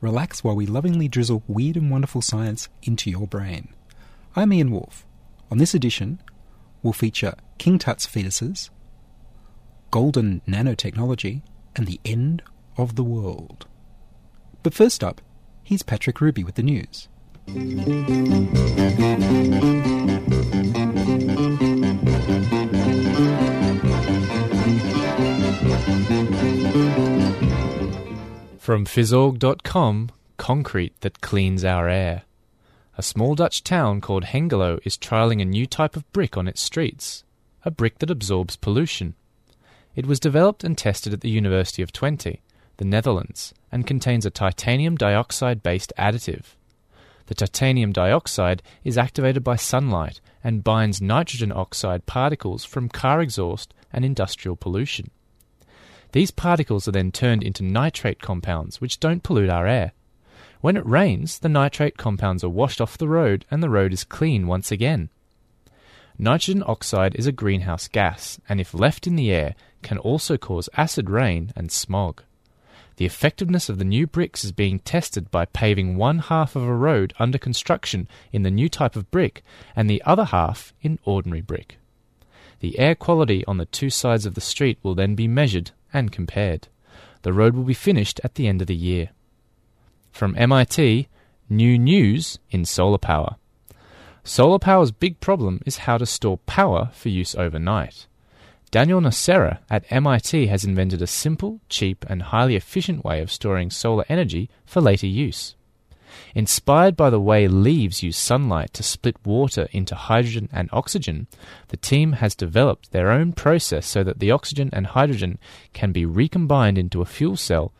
Relax while we lovingly drizzle weird and wonderful science into your brain. I'm Ian Wolfe. On this edition, we'll feature King Tut's fetuses, golden nanotechnology, and the end of the world. But first up, here's Patrick Ruby with the news. From Phys.org.com, concrete that cleans our air. A small Dutch town called Hengelo is trialling a new type of brick on its streets, a brick that absorbs pollution. It was developed and tested at the University of Twente, the Netherlands, and contains a titanium dioxide based additive. The titanium dioxide is activated by sunlight and binds nitrogen oxide particles from car exhaust and industrial pollution. These particles are then turned into nitrate compounds, which don't pollute our air. When it rains, the nitrate compounds are washed off the road and the road is clean once again. Nitrogen oxide is a greenhouse gas, and if left in the air, can also cause acid rain and smog. The effectiveness of the new bricks is being tested by paving one half of a road under construction in the new type of brick and the other half in ordinary brick. The air quality on the two sides of the street will then be measured and compared. The road will be finished at the end of the year. From MIT, new news in solar power. Solar power's big problem is how to store power for use overnight. Daniel Nocera at MIT has invented a simple, cheap, and highly efficient way of storing solar energy for later use. Inspired by the way leaves use sunlight to split water into hydrogen and oxygen, the team has developed their own process so that the oxygen and hydrogen can be recombined into a fuel cell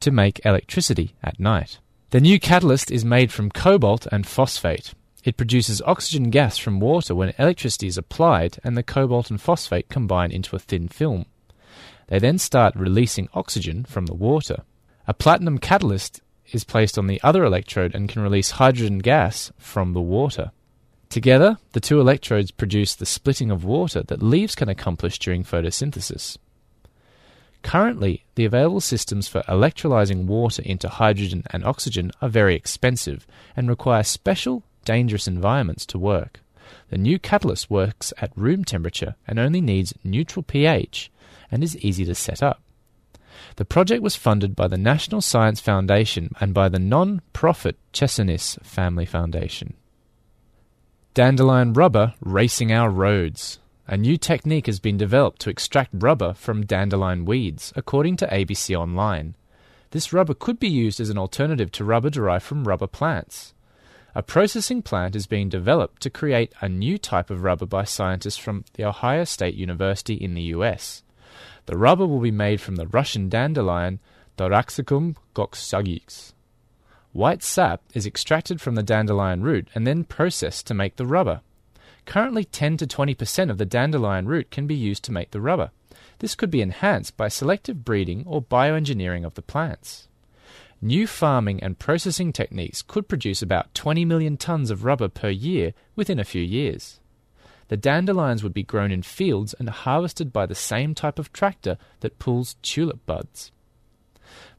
to make electricity at night. The new catalyst is made from cobalt and phosphate. It produces oxygen gas from water when electricity is applied and the cobalt and phosphate combine into a thin film. They then start releasing oxygen from the water. A platinum catalyst is placed on the other electrode and can release hydrogen gas from the water. Together, the two electrodes produce the splitting of water that leaves can accomplish during photosynthesis. Currently, the available systems for electrolyzing water into hydrogen and oxygen are very expensive and require special, dangerous environments to work. The new catalyst works at room temperature and only needs neutral pH and is easy to set up. The project was funded by the National Science Foundation and by the non profit Chesonis Family Foundation. Dandelion rubber racing our roads. A new technique has been developed to extract rubber from dandelion weeds, according to ABC Online. This rubber could be used as an alternative to rubber derived from rubber plants. A processing plant is being developed to create a new type of rubber by scientists from the Ohio State University in the US. The rubber will be made from the Russian dandelion Taraxacum kok-saghyz. White sap is extracted from the dandelion root and then processed to make the rubber. Currently, 10 to 20% of the dandelion root can be used to make the rubber. This could be enhanced by selective breeding or bioengineering of the plants. New farming and processing techniques could produce about 20 million tons of rubber per year within a few years. The dandelions would be grown in fields and harvested by the same type of tractor that pulls tulip buds.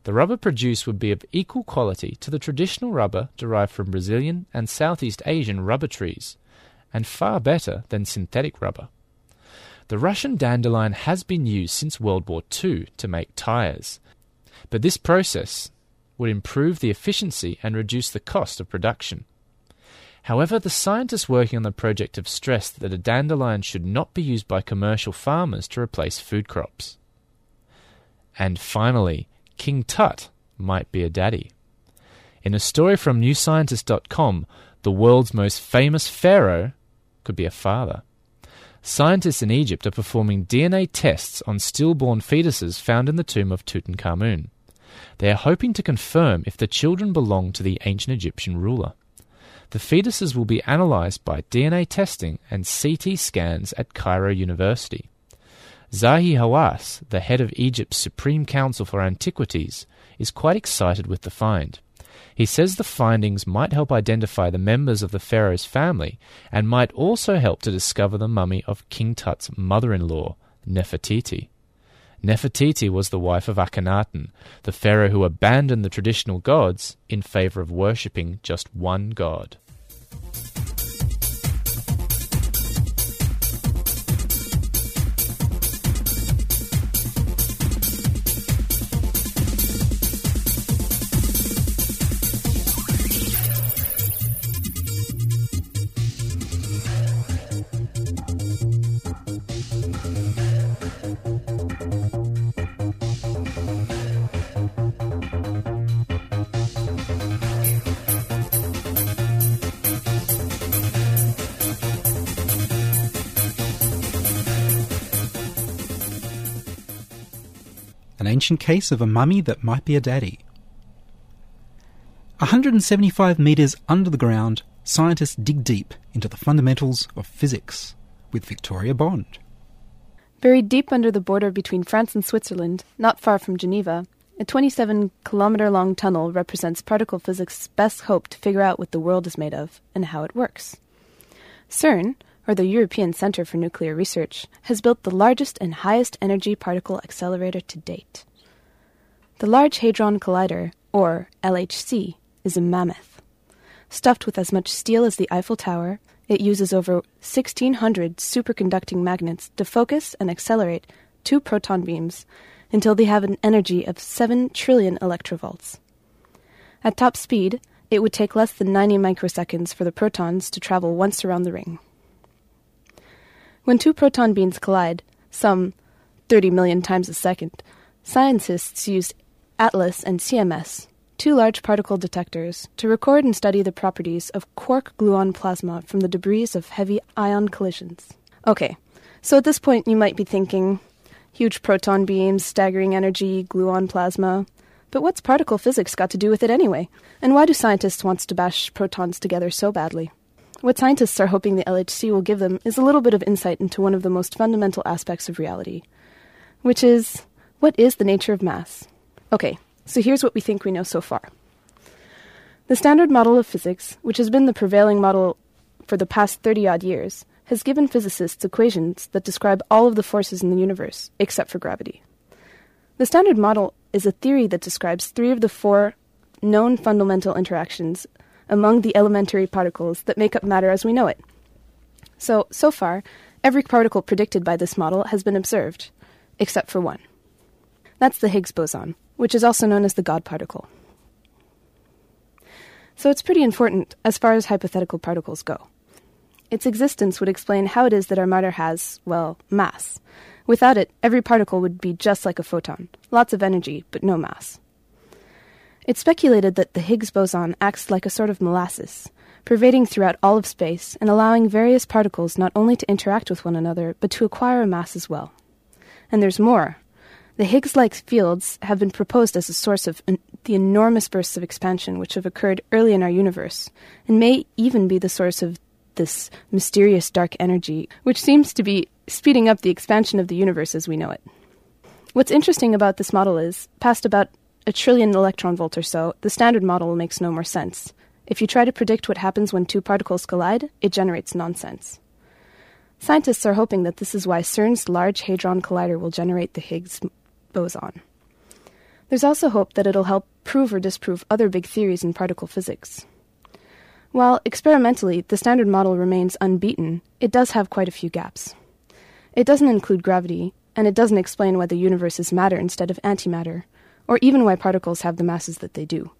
The rubber produced would be of equal quality to the traditional rubber derived from Brazilian and Southeast Asian rubber trees, and far better than synthetic rubber. The Russian dandelion has been used since World War II to make tires, but this process would improve the efficiency and reduce the cost of production. However, the scientists working on the project have stressed that a dandelion should not be used by commercial farmers to replace food crops. And finally, King Tut might be a daddy. In a story from NewScientist.com, the world's most famous pharaoh could be a father. Scientists in Egypt are performing DNA tests on stillborn fetuses found in the tomb of Tutankhamun. They are hoping to confirm if the children belong to the ancient Egyptian ruler. The fetuses will be analyzed by DNA testing and CT scans at Cairo University. Zahi Hawass, the head of Egypt's Supreme Council for Antiquities, is quite excited with the find. He says the findings might help identify the members of the pharaoh's family and might also help to discover the mummy of King Tut's mother in law, Nefertiti. Nefertiti was the wife of Akhenaten, the pharaoh who abandoned the traditional gods in favor of worshipping just one god. An ancient case of a mummy that might be a daddy. 175 metres under the ground, scientists dig deep into the fundamentals of physics with Victoria Bond. Buried deep under the border between France and Switzerland, not far from Geneva, a 27 kilometer long tunnel represents particle physics' best hope to figure out what the world is made of and how it works. CERN, or the European Centre for Nuclear Research, has built the largest and highest energy particle accelerator to date. The Large Hadron Collider, or LHC, is a mammoth. Stuffed with as much steel as the Eiffel Tower, it uses over 1,600 superconducting magnets to focus and accelerate two proton beams until they have an energy of 7 trillion electrovolts. At top speed, it would take less than 90 microseconds for the protons to travel once around the ring. When two proton beams collide, some 30 million times a second, scientists use ATLAS and CMS, two large particle detectors, to record and study the properties of quark gluon plasma from the debris of heavy ion collisions. Okay, so at this point you might be thinking huge proton beams, staggering energy, gluon plasma. But what's particle physics got to do with it anyway? And why do scientists want to bash protons together so badly? What scientists are hoping the LHC will give them is a little bit of insight into one of the most fundamental aspects of reality, which is what is the nature of mass? Okay, so here's what we think we know so far. The standard model of physics, which has been the prevailing model for the past 30 odd years, has given physicists equations that describe all of the forces in the universe, except for gravity. The standard model is a theory that describes three of the four known fundamental interactions among the elementary particles that make up matter as we know it. So, so far, every particle predicted by this model has been observed, except for one. That's the Higgs boson, which is also known as the God particle. So it's pretty important as far as hypothetical particles go. Its existence would explain how it is that our matter has, well, mass. Without it, every particle would be just like a photon lots of energy, but no mass. It's speculated that the Higgs boson acts like a sort of molasses, pervading throughout all of space and allowing various particles not only to interact with one another, but to acquire a mass as well. And there's more. The Higgs like fields have been proposed as a source of en- the enormous bursts of expansion which have occurred early in our universe, and may even be the source of this mysterious dark energy, which seems to be speeding up the expansion of the universe as we know it. What's interesting about this model is, past about a trillion electron volt or so, the standard model makes no more sense. If you try to predict what happens when two particles collide, it generates nonsense. Scientists are hoping that this is why CERN's Large Hadron Collider will generate the Higgs boson. There's also hope that it'll help prove or disprove other big theories in particle physics. While experimentally the standard model remains unbeaten, it does have quite a few gaps. It doesn't include gravity, and it doesn't explain why the universe is matter instead of antimatter, or even why particles have the masses that they do.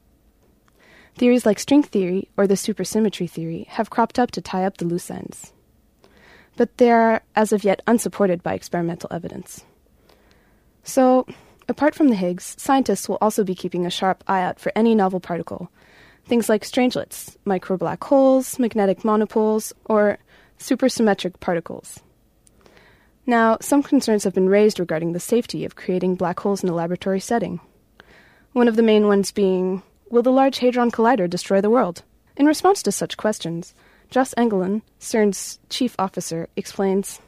Theories like string theory or the supersymmetry theory have cropped up to tie up the loose ends. But they are, as of yet, unsupported by experimental evidence. So, apart from the Higgs, scientists will also be keeping a sharp eye out for any novel particle. Things like strangelets, micro black holes, magnetic monopoles, or supersymmetric particles. Now, some concerns have been raised regarding the safety of creating black holes in a laboratory setting. One of the main ones being Will the Large Hadron Collider destroy the world? In response to such questions, Jos Engelen, CERN's chief officer, explains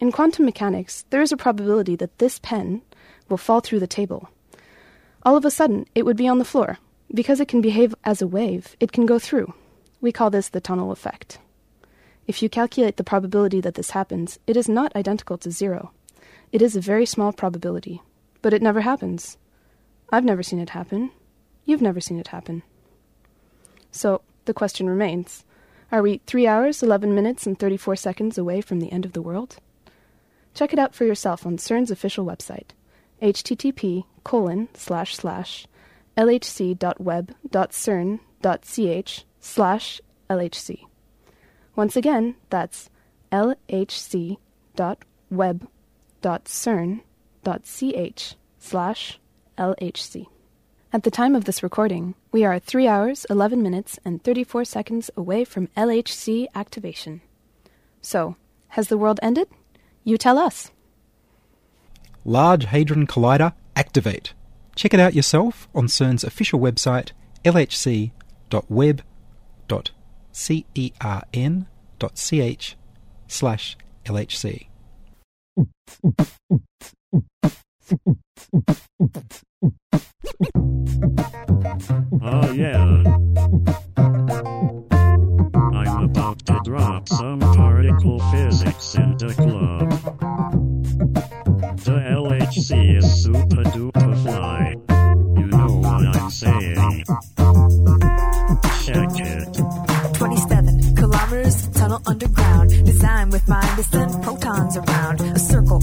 In quantum mechanics, there is a probability that this pen will fall through the table. All of a sudden, it would be on the floor. Because it can behave as a wave, it can go through. We call this the tunnel effect. If you calculate the probability that this happens, it is not identical to zero. It is a very small probability, but it never happens. I've never seen it happen. You've never seen it happen. So, the question remains Are we 3 hours, 11 minutes, and 34 seconds away from the end of the world? Check it out for yourself on CERN's official website, http colon slash slash lhc.web.cern.ch slash lhc. Once again, that's lhc.web.cern.ch slash lhc. At the time of this recording, we are 3 hours, 11 minutes, and 34 seconds away from LHC activation. So, has the world ended? You tell us. Large Hadron Collider Activate. Check it out yourself on CERN's official website, lhc.web.cern.ch slash LHC. Oh yeah. I'm about to drop some particle physics in the club. The LHC is super duper fly. You know what I'm saying. Check it. 27 kilometers tunnel underground. Designed with mind to send protons around. A circle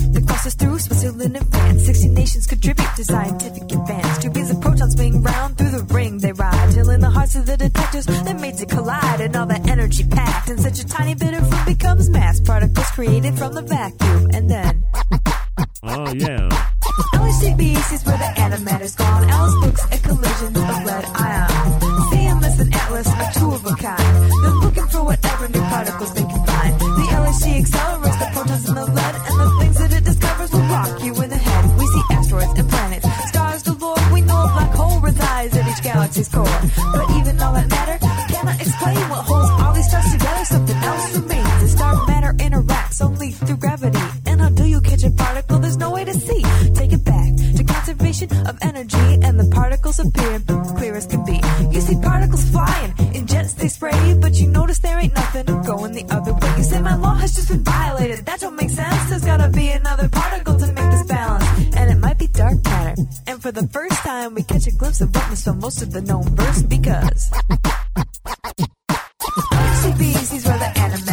crosses through Switzerland and France. 60 nations contribute to scientific advance. Two beams of protons swing round through the ring they ride. Till in the hearts of the detectors, that made it collide. And all that energy packed. in such a tiny bit of room becomes mass. Particles created from the vacuum. And then. Oh yeah. LHCb is where the antimatter's gone. Alice looks at collisions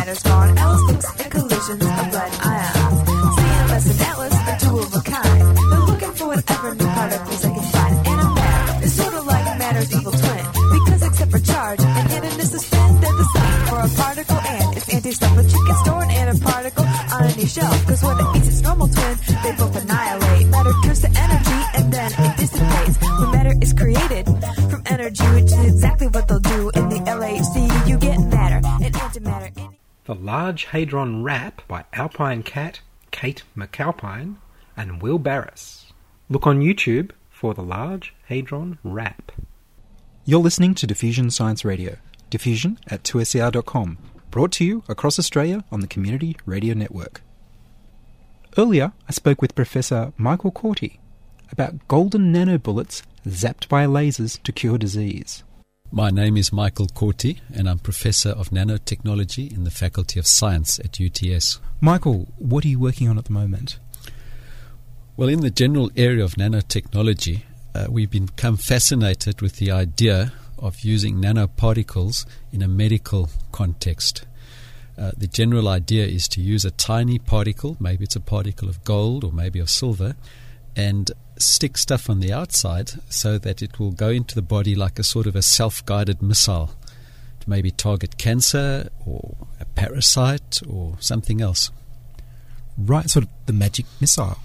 antimatter's gone. Large Hadron Rap by AlpineKat, Kate McAlpine, and Will Barras. Look on YouTube for The Large Hadron Rap. You're listening to Diffusion Science Radio. Diffusion at 2SER.com. Brought to you across Australia on the Community Radio Network. Earlier, I spoke with Professor Michael Cortie about golden nanobullets zapped by lasers to cure disease. My name is Michael Cortie, and I'm Professor of Nanotechnology in the Faculty of Science at UTS. Michael, what are you working on at the moment? Well, in the general area of nanotechnology, uh, we've become fascinated with the idea of using nanoparticles in a medical context. Uh, the general idea is to use a tiny particle, maybe it's a particle of gold or maybe of silver, and stick stuff on the outside so that it will go into the body like a sort of a self guided missile to maybe target cancer or a parasite or something else. Right, sort of the magic missile.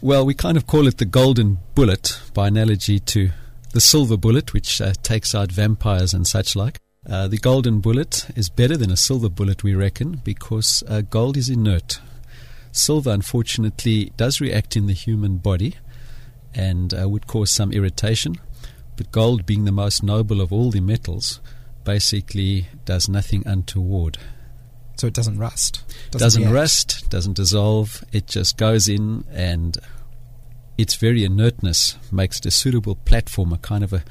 Well, we kind of call it the golden bullet by analogy to the silver bullet, which uh, takes out vampires and such like. Uh, the golden bullet is better than a silver bullet, we reckon, because uh, gold is inert. Silver, unfortunately, does react in the human body, and uh, would cause some irritation. But gold, being the most noble of all the metals, basically does nothing untoward. So it doesn't rust. Doesn't, react. rust, doesn't dissolve. It just goes in, and its very inertness makes it a suitable platform, a kind of a,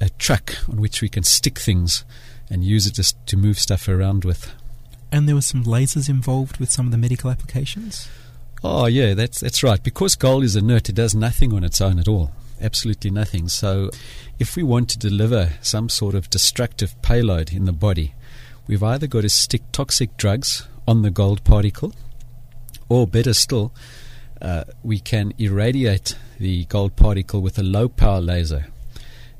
a truck on which we can stick things and use it just to move stuff around with. And there were some lasers involved with some of the medical applications. Oh, yeah, that's that's right. Because gold is inert, it does nothing on its own at all. Absolutely nothing. So, if we want to deliver some sort of destructive payload in the body, we've either got to stick toxic drugs on the gold particle, or better still, uh, we can irradiate the gold particle with a low power laser.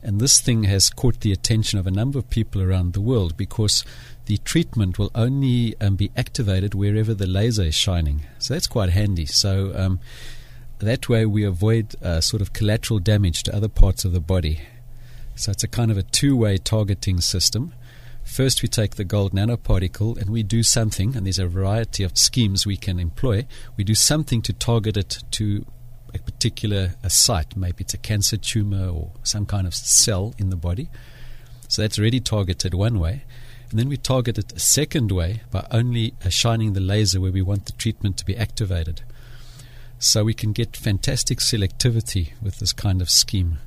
And this thing has caught the attention of a number of people around the world because the treatment will only um, be activated wherever the laser is shining. So that's quite handy. So um, that way we avoid uh, sort of collateral damage to other parts of the body. So it's a kind of a two way targeting system. First, we take the gold nanoparticle and we do something, and there's a variety of schemes we can employ. We do something to target it to a particular a site. Maybe it's a cancer tumor or some kind of cell in the body. So that's already targeted one way. And then we target it a second way by only uh, shining the laser where we want the treatment to be activated. So we can get fantastic selectivity with this kind of scheme.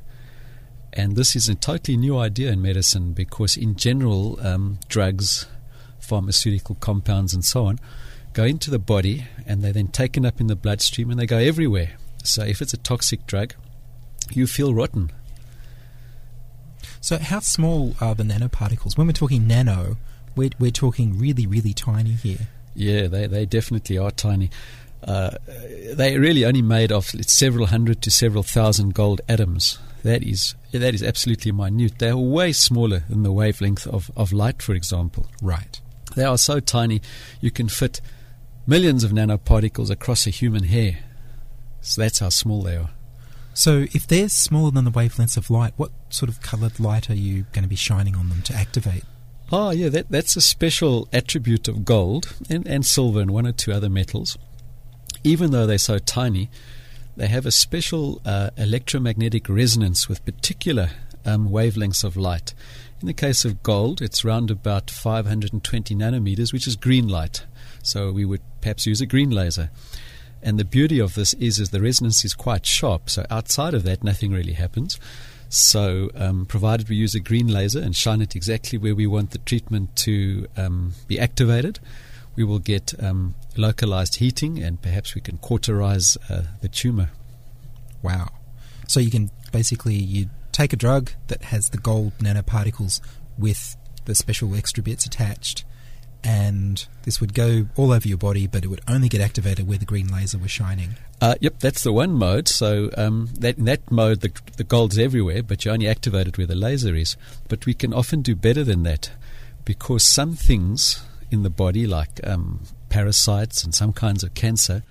And this is a totally new idea in medicine because, in general, um, drugs, pharmaceutical compounds, and so on go into the body and they're then taken up in the bloodstream and they go everywhere. So, if it's a toxic drug, you feel rotten. So, how small are the nanoparticles? When we're talking nano, we're, we're talking really, really tiny here. Yeah, they, they definitely are tiny. Uh, they're really only made of several hundred to several thousand gold atoms. That is that is absolutely minute. They are way smaller than the wavelength of, of light, for example. Right. They are so tiny you can fit millions of nanoparticles across a human hair. So that's how small they are. So if they're smaller than the wavelengths of light, what sort of coloured light are you going to be shining on them to activate? Oh, yeah, that, that's a special attribute of gold and, and silver and one or two other metals. Even though they're so tiny, they have a special uh, electromagnetic resonance with particular um, wavelengths of light. In the case of gold, it's around about 520 nanometers, which is green light. So we would perhaps use a green laser. And the beauty of this is, is the resonance is quite sharp. So outside of that, nothing really happens. So, um, provided we use a green laser and shine it exactly where we want the treatment to um, be activated, we will get um, localized heating and perhaps we can cauterize uh, the tumor. Wow. So you can basically you take a drug that has the gold nanoparticles with the special extra bits attached and this would go all over your body, but it would only get activated where the green laser was shining. Uh, yep, that's the one mode. So um, that in that mode, the, the gold's everywhere, but you only activate it where the laser is. But we can often do better than that because some things in the body, like um, parasites and some kinds of cancer,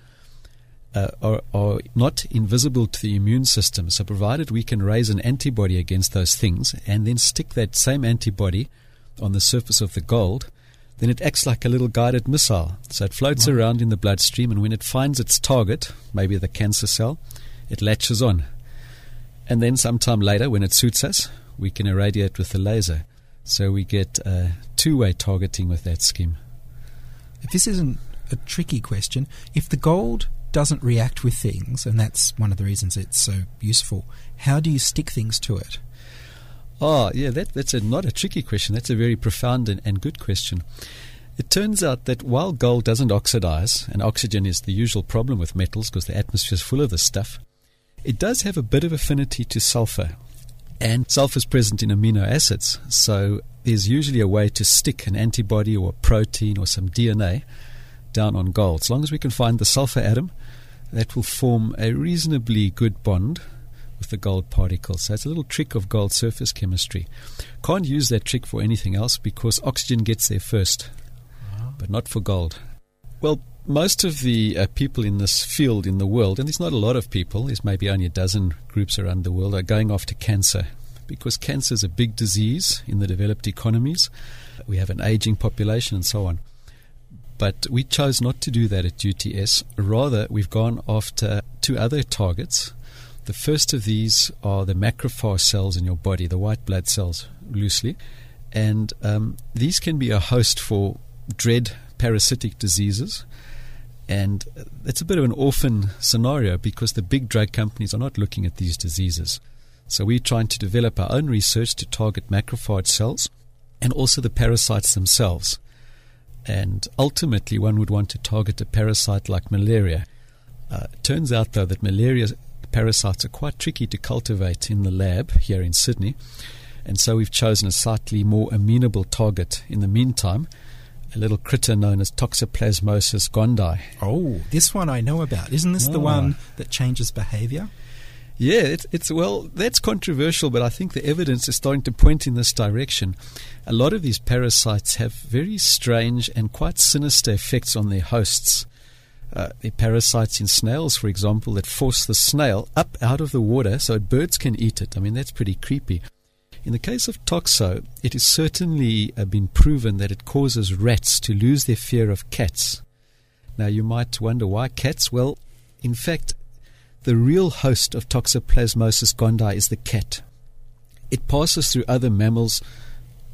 uh, are, are not invisible to the immune system. So, provided we can raise an antibody against those things and then stick that same antibody on the surface of the gold, then it acts like a little guided missile. So it floats wow. around in the bloodstream, and when it finds its target, maybe the cancer cell, it latches on. And then sometime later, when it suits us, we can irradiate with the laser. So we get uh, two way targeting with that scheme. If this isn't a tricky question, if the gold doesn't react with things, and that's one of the reasons it's so useful, how do you stick things to it? Oh, yeah, that, that's a, not a tricky question. That's a very profound and, and good question. It turns out that while gold doesn't oxidize, and oxygen is the usual problem with metals because the atmosphere is full of this stuff, it does have a bit of affinity to sulfur. And sulfur is present in amino acids, so there's usually a way to stick an antibody or a protein or some DNA down on gold. As long as we can find the sulfur atom, that will form a reasonably good bond with the gold particles. So it's a little trick of gold surface chemistry. Can't use that trick for anything else because oxygen gets there first, but not for gold. Well, most of the uh, people in this field in the world, and there's not a lot of people, there's maybe only a dozen groups around the world, are going after cancer because cancer is a big disease in the developed economies. We have an aging population and so on. But we chose not to do that at UTS. Rather, we've gone after two other targets The first of these are the macrophage cells in your body, the white blood cells, loosely. And um, these can be a host for dread parasitic diseases. And it's a bit of an orphan scenario because the big drug companies are not looking at these diseases. So we're trying to develop our own research to target macrophage cells and also the parasites themselves. And ultimately, one would want to target a parasite like malaria. Uh, it turns out, though, that malaria parasites are quite tricky to cultivate in the lab here in Sydney. And so we've chosen a slightly more amenable target in the meantime, a little critter known as Toxoplasmosis gondii. Oh, this one I know about. Isn't this the Ah. one that changes behavior? Yeah, it, it's well, that's controversial, but I think the evidence is starting to point in this direction. A lot of these parasites have very strange and quite sinister effects on their hosts. Uh, the parasites in snails, for example, that force the snail up out of the water so birds can eat it. I mean, that's pretty creepy. In the case of toxo, it has certainly uh, been proven that it causes rats to lose their fear of cats. Now, you might wonder why cats? Well, in fact, the real host of Toxoplasmosis gondii is the cat. It passes through other mammals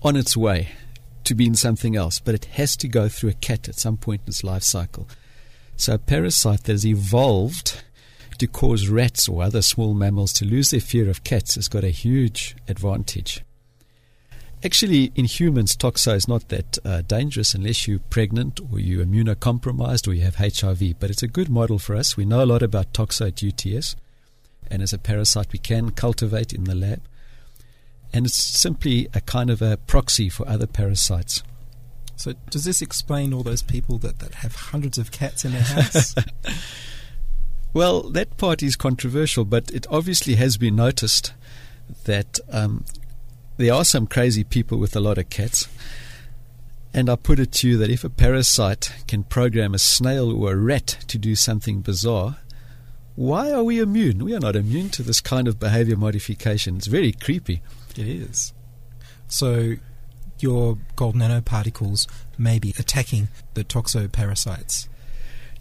on its way to being something else, but it has to go through a cat at some point in its life cycle. So, a parasite that has evolved to cause rats or other small mammals to lose their fear of cats has got a huge advantage. Actually, in humans, toxo is not that uh, dangerous unless you're pregnant or you're immunocompromised or you have HIV. But it's a good model for us. We know a lot about toxo at UTS, and as a parasite, we can cultivate in the lab. And it's simply a kind of a proxy for other parasites. So, does this explain all those people that, that have hundreds of cats in their house? Well, that part is controversial, but it obviously has been noticed that um, there are some crazy people with a lot of cats. And I put it to you that if a parasite can program a snail or a rat to do something bizarre, why are we immune? We are not immune to this kind of behavior modification. It's very creepy. it is. So, your gold nanoparticles may be attacking the toxoparasites.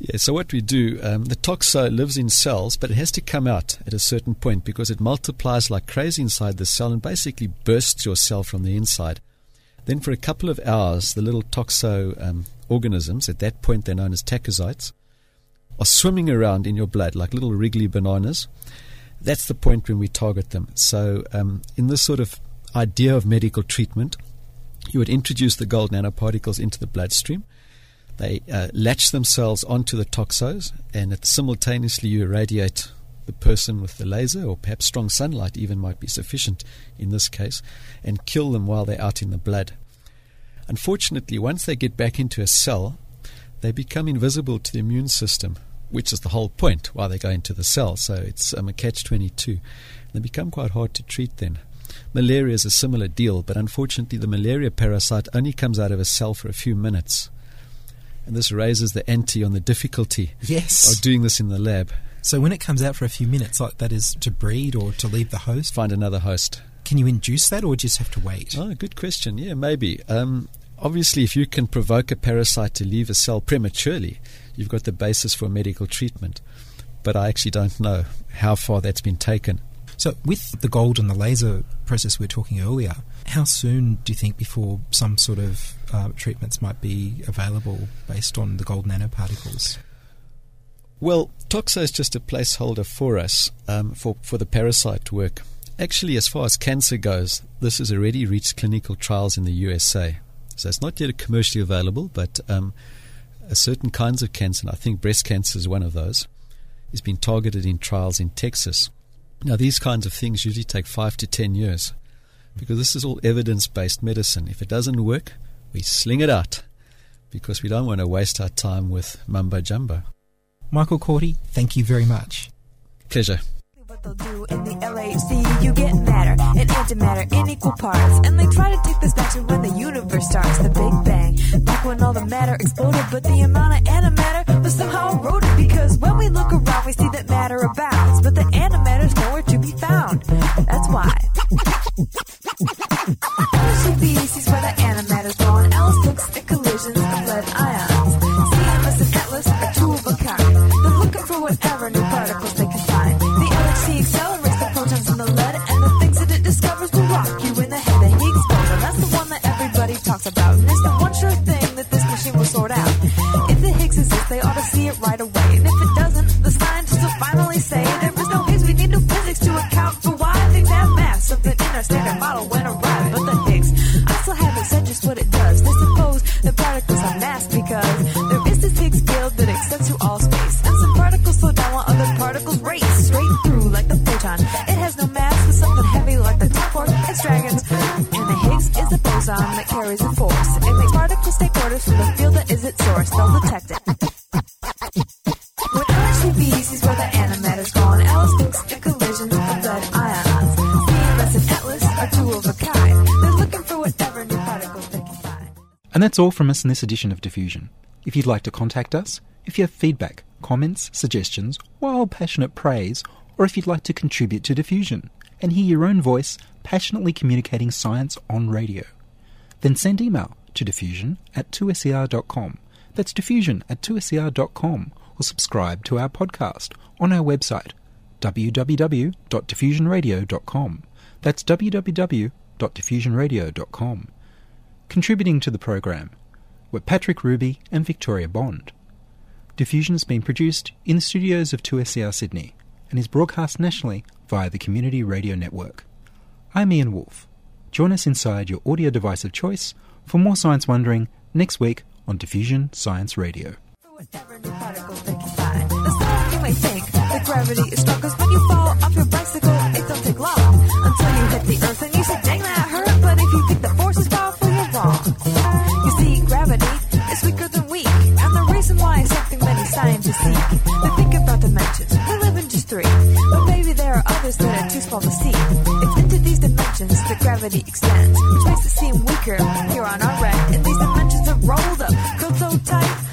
Yeah, so what we do, um, the toxo lives in cells, but it has to come out at a certain point because it multiplies like crazy inside the cell and basically bursts your cell from the inside. Then, for a couple of hours, the little toxo um, organisms, at that point they're known as tachyzoites, are swimming around in your blood like little wriggly bananas. That's the point when we target them. So, um, in this sort of idea of medical treatment, you would introduce the gold nanoparticles into the bloodstream. They uh, latch themselves onto the toxos, and simultaneously you irradiate the person with the laser, or perhaps strong sunlight even might be sufficient in this case, and kill them while they're out in the blood. Unfortunately, once they get back into a cell, they become invisible to the immune system, which is the whole point why they go into the cell. So it's um, a catch 22. They become quite hard to treat then. Malaria is a similar deal, but unfortunately, the malaria parasite only comes out of a cell for a few minutes. And this raises the ante on the difficulty Yes. of doing this in the lab. So, when it comes out for a few minutes, like that is to breed or to leave the host, Find another host. can you induce that or just have to wait? Oh, good question. Yeah, maybe. Um, obviously, if you can provoke a parasite to leave a cell prematurely, you've got the basis for medical treatment. But I actually don't know how far that's been taken. So, with the gold and the laser process we were talking earlier, how soon do you think before some sort of uh, treatments might be available based on the gold nanoparticles? Well, toxo is just a placeholder for us um, for, for the parasite to work. Actually, as far as cancer goes, this has already reached clinical trials in the USA. So it's not yet commercially available, but um, certain kinds of cancer, and I think breast cancer is one of those, is being targeted in trials in Texas. Now, these kinds of things usually take five to ten years because this is all evidence based medicine. If it doesn't work, we sling it out because we don't want to waste our time with mumbo jumbo. Michael Cortie, thank you very much. Pleasure. What they'll do in the LHC, you get matter and antimatter in equal parts. And they try to take this back to when the universe starts, the Big Bang. Back when all the matter exploded, but the amount of antimatter because that's all from us in this edition of Diffusion. If you'd like to contact us, if you have feedback, comments, suggestions, wild passionate praise, or if you'd like to contribute to Diffusion and hear your own voice passionately communicating science on radio, then send email to diffusion at 2ser.com. That's diffusion at 2ser.com or subscribe to our podcast on our website www.diffusionradio.com. That's www.diffusionradio.com. Contributing to the program were Patrick Ruby and Victoria Bond. Diffusion has been produced in the studios of 2SER Sydney and is broadcast nationally via the Community Radio Network. I'm Ian Wolfe. Join us inside your audio device of choice for more science wondering next week on Diffusion Science Radio. Gravity is when you fall off your bicycle, it don't take long until you hit the earth and you something many scientists seek. They think about dimensions, we live in just three. But maybe there are others that are too small to see. It's into these dimensions that gravity extends, which makes it seem weaker here on our end. And these dimensions are rolled up, curled so tight